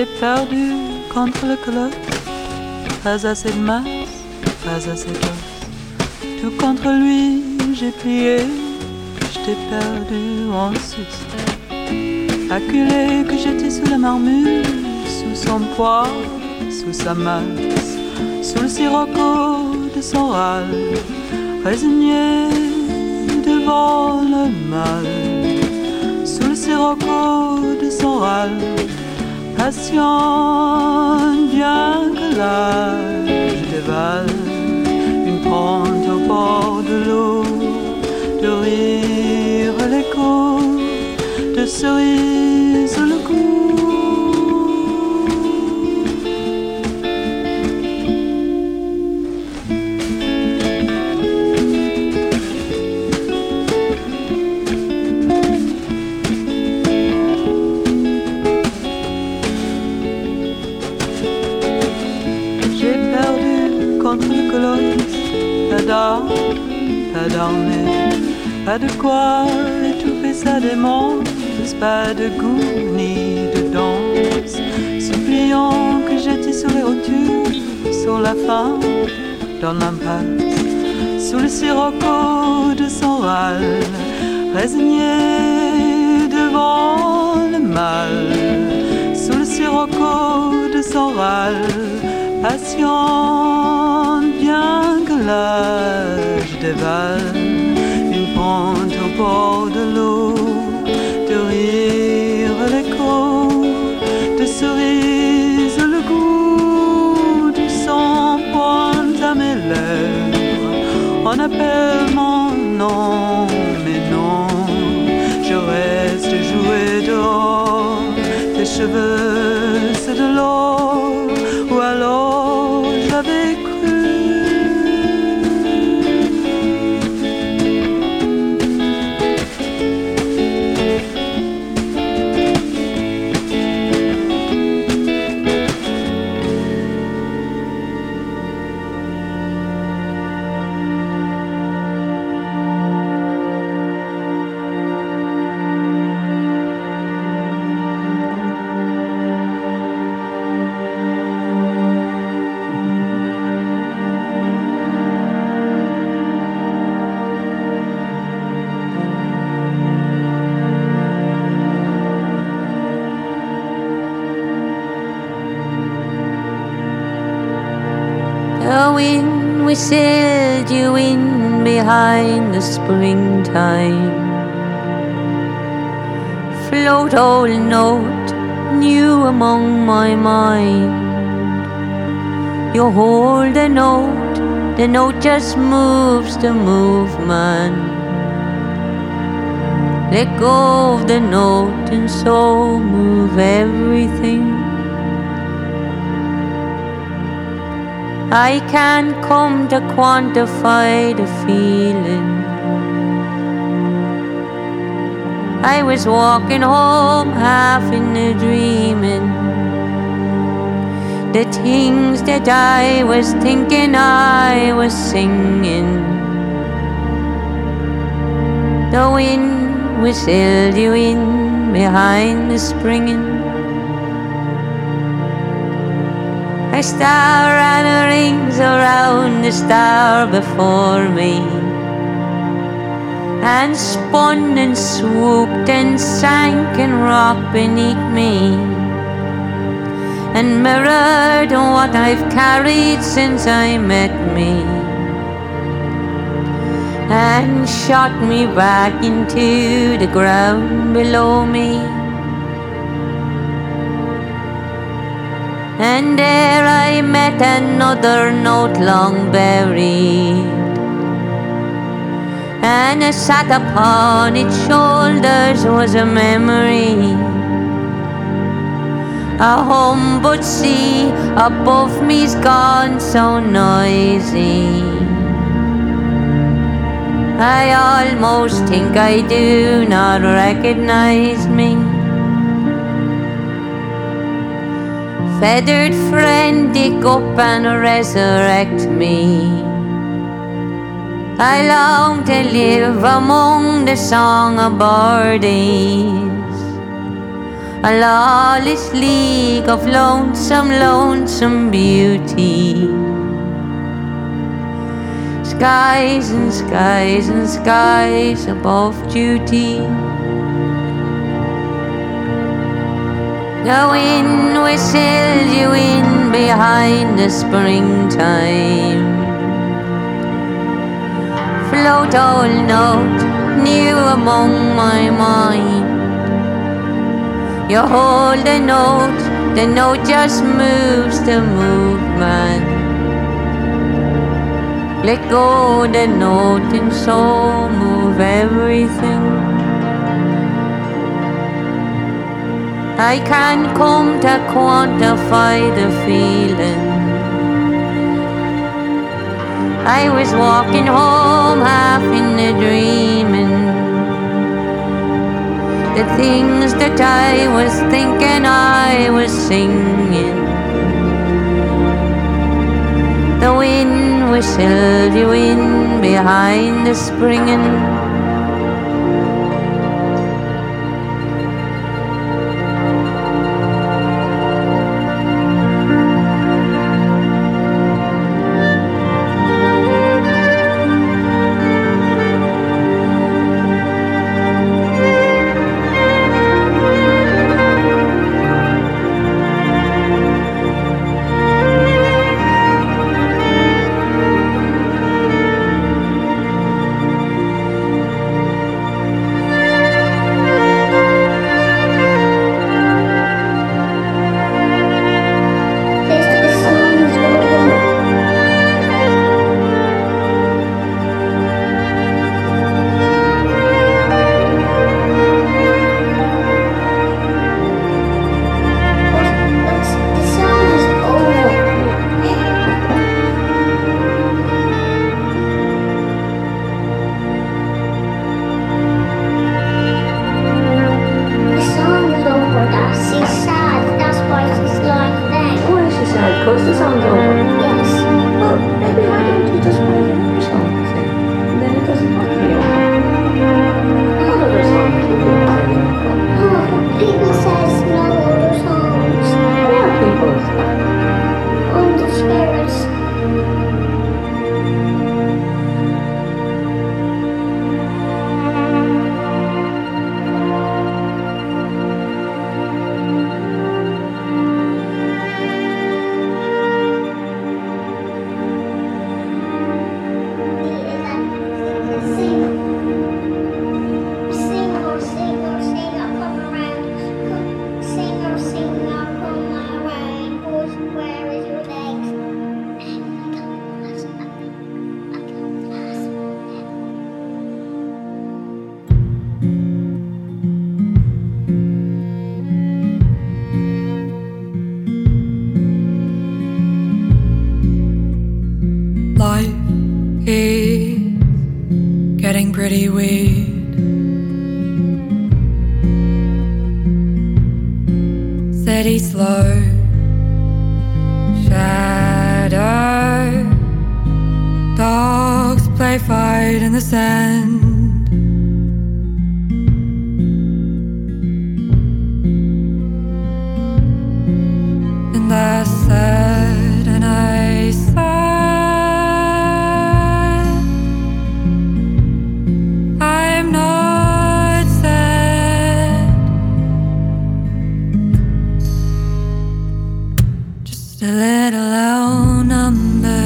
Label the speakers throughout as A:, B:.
A: J'ai perdu contre le colosse, pas assez de masse, pas assez d'os. Tout contre lui, j'ai plié, je t'ai perdu en sus. Acculé que j'étais sous la marmure, sous son poids, sous sa masse, sous le sirocco de son râle, résigné devant le mal, sous le sirocco de son râle, patient bien que là je dévale une pente au bord de l'eau, de rire l'écho, de cerise le pas d'armes, pas de quoi étouffer sa démence, pas de goût ni de danse, suppliant que j'étais sur les rotules, sur la fin, dans l'impasse, sous le sirocco de son râle, résigné devant le mal, sous le sirocco de son râle, patient bien que l'âge dévale une pente au bord de l'eau,
B: just moves the movement. Let go of the note and so move everything. I can't come to quantify the feeling. I was walking home half in a dreaming. The things that I was thinking I was singing. The wind whistled you in behind the springing. A star and a rings around the star before me, and spun and swooped and sank and rocked beneath me, and mirrored what I've carried since I met me, and shot me back into the ground below me. And there I met another note long buried. And sat upon its shoulders was a memory. A home but see, above me's gone so noisy. I almost think I do not recognize me. Feathered friend, dig up and resurrect me. I long to live among the song of birdies, a lawless league of lonesome, lonesome beauty. Skies and skies and skies above duty. The wind whistles you in behind the springtime. Float all note new among my mind. You hold the note, the note just moves the movement. Let go the note and so move everything. I can't come to quantify the feeling. I was walking home half in a dreaming the things that I was thinking I was singing. The wind whistled you in behind the springing.
C: I said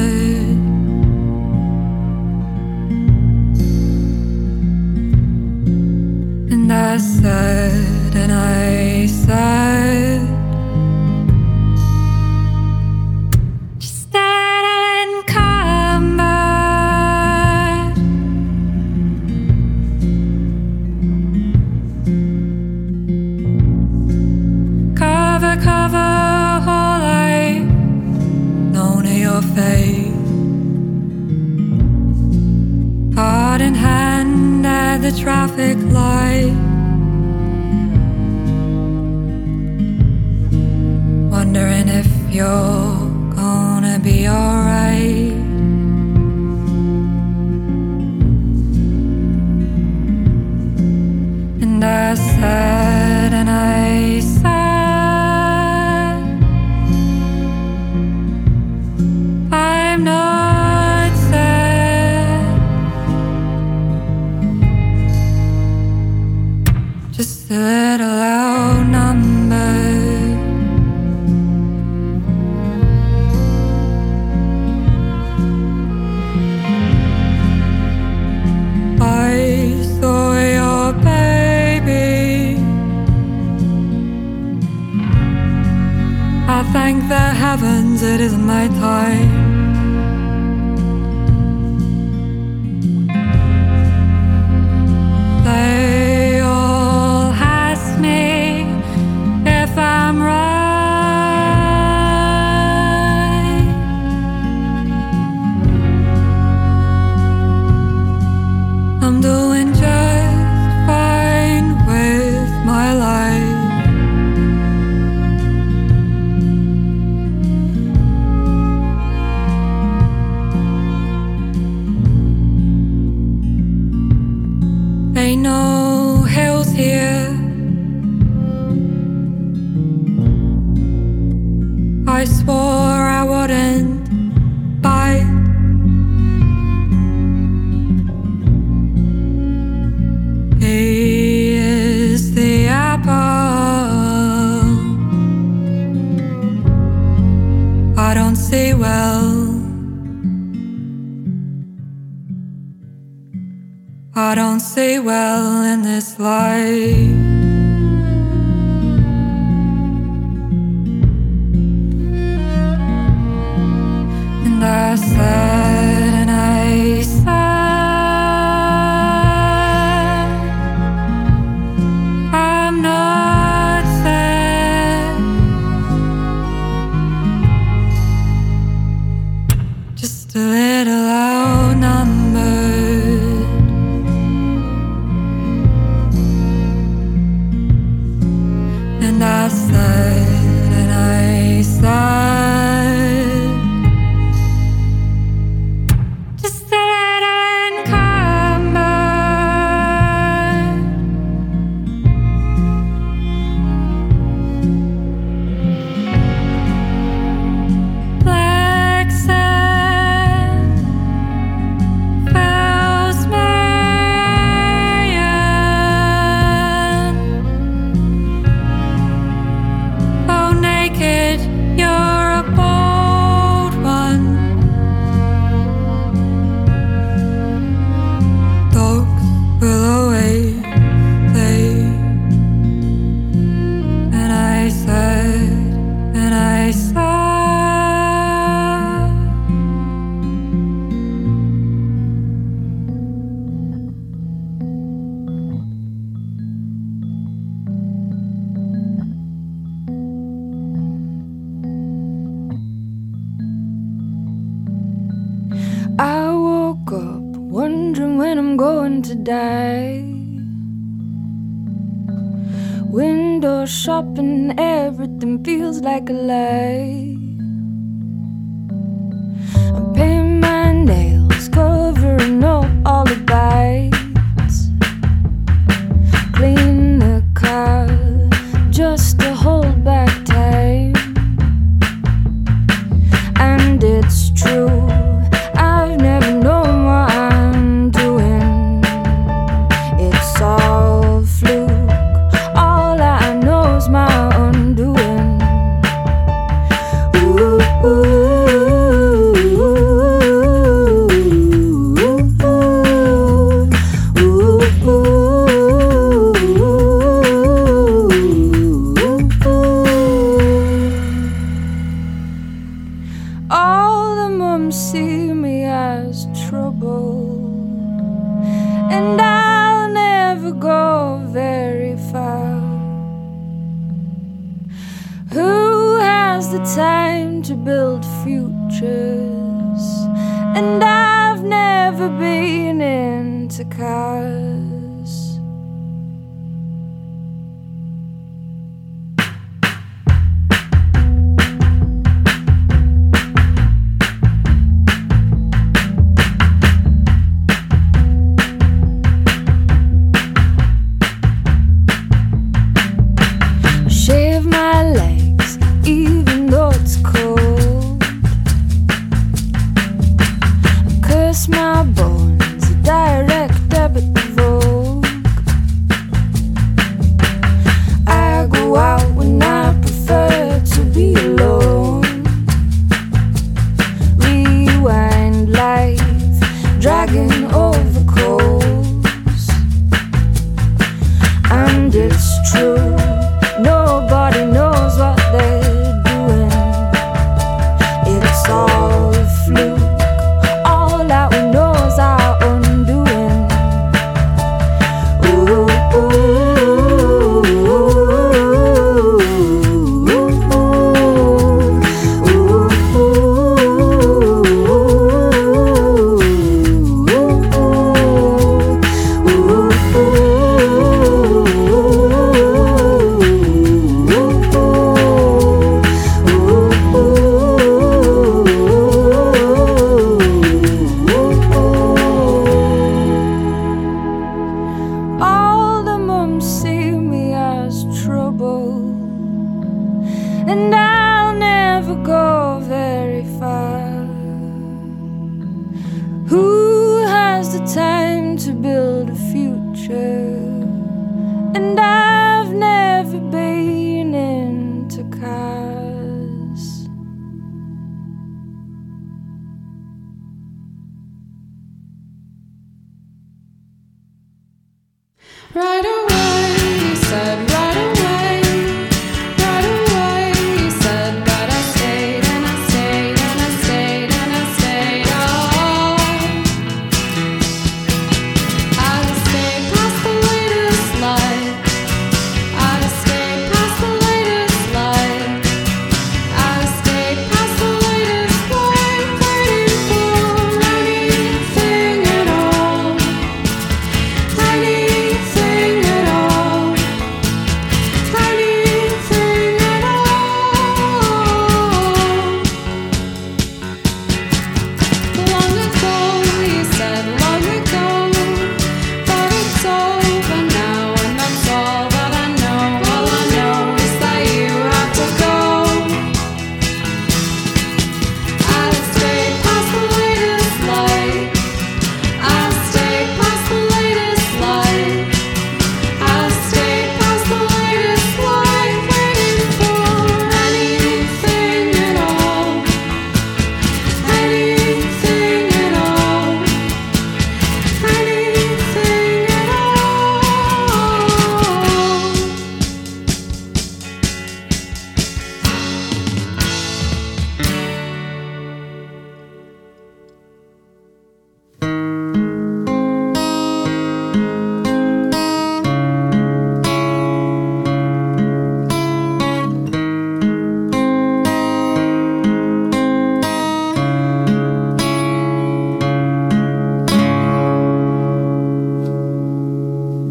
D: bones, a direct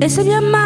E: Et c'est bien mal.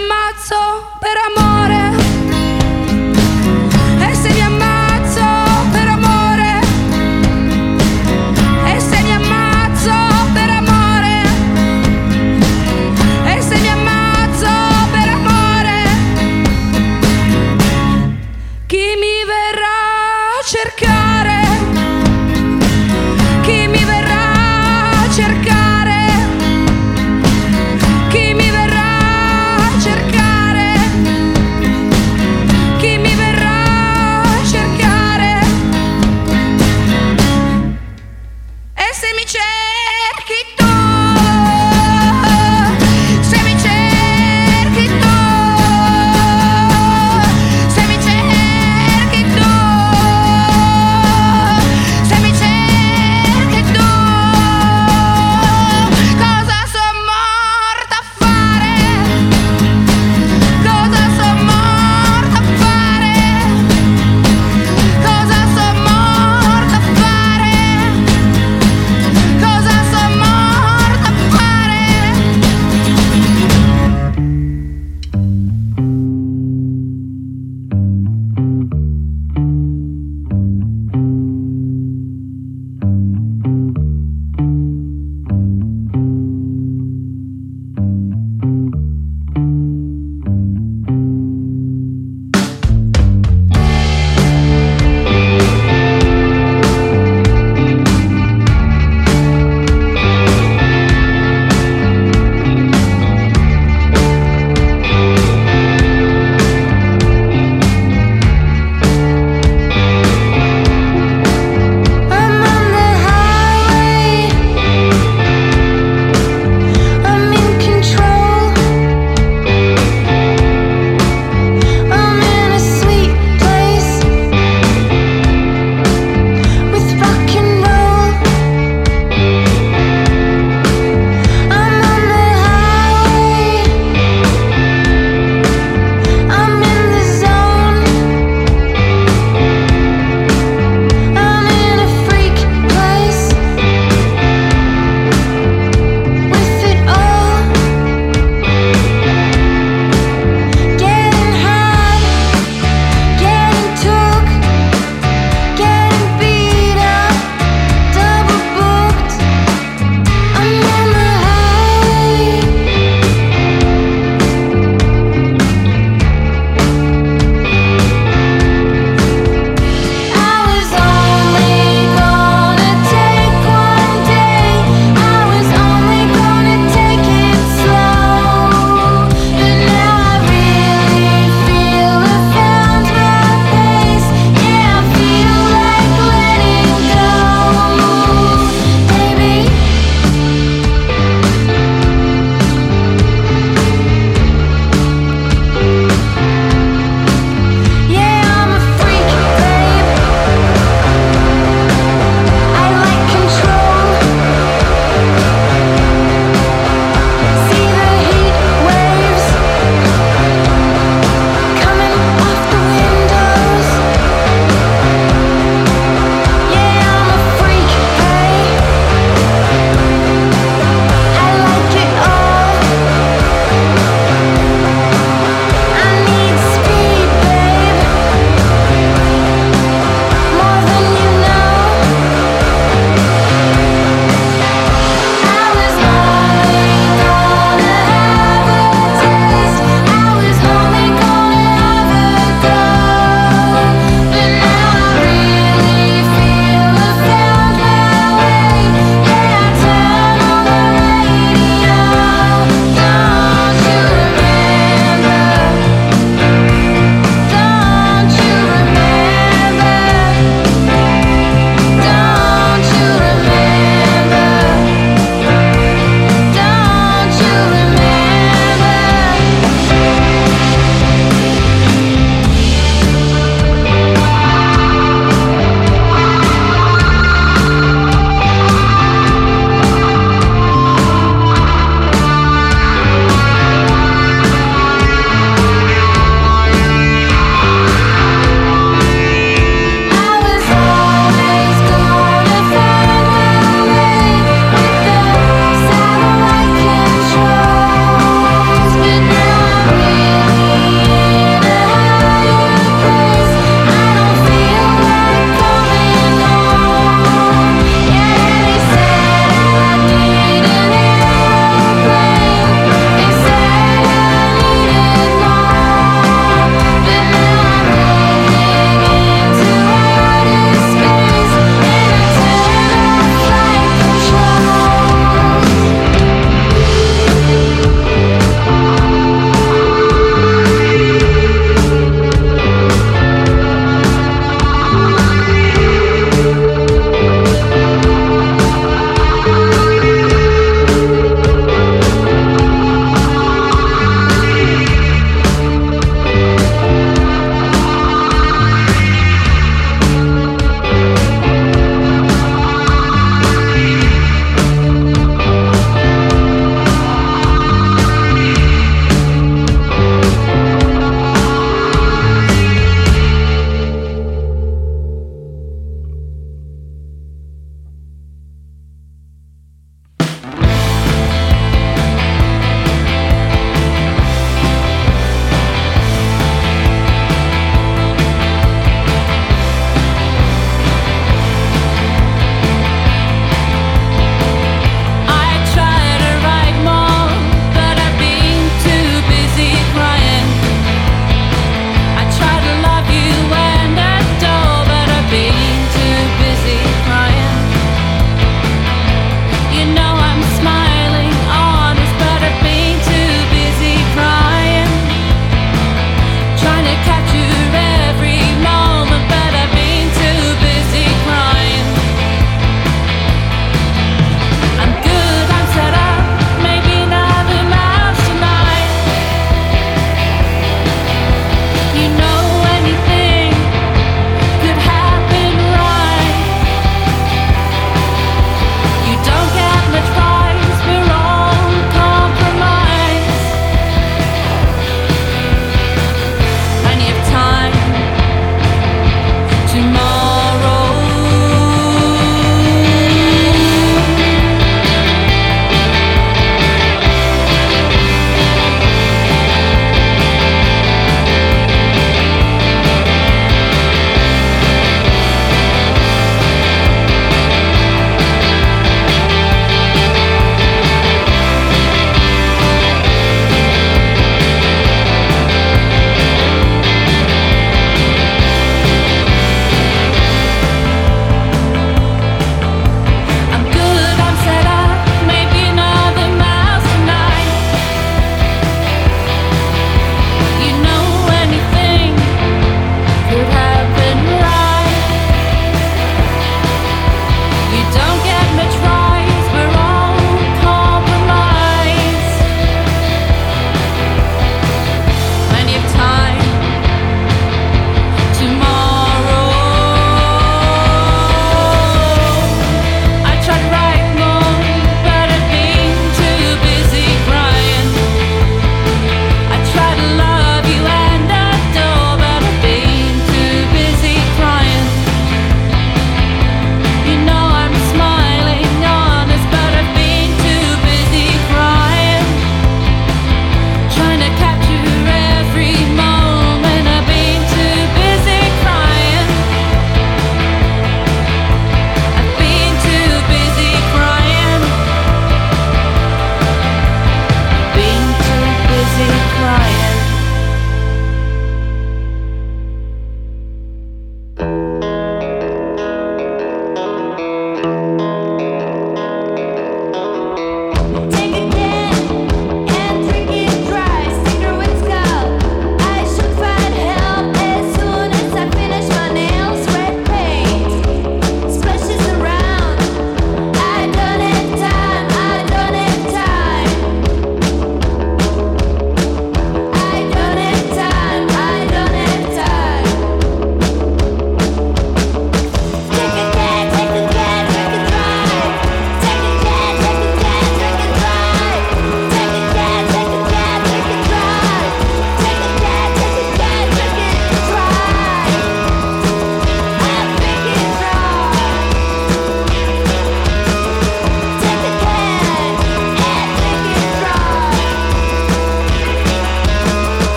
E: E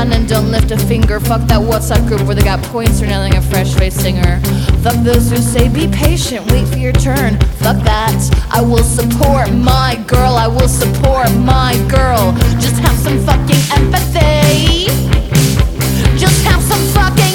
F: sun and don't lift a finger. Fuck that WhatsApp group where they got points for nailing a fresh faced singer. Fuck those who say be patient, wait for your turn. Fuck that. I will support my girl. I will support my girl. Just have some fucking empathy. Just have some fucking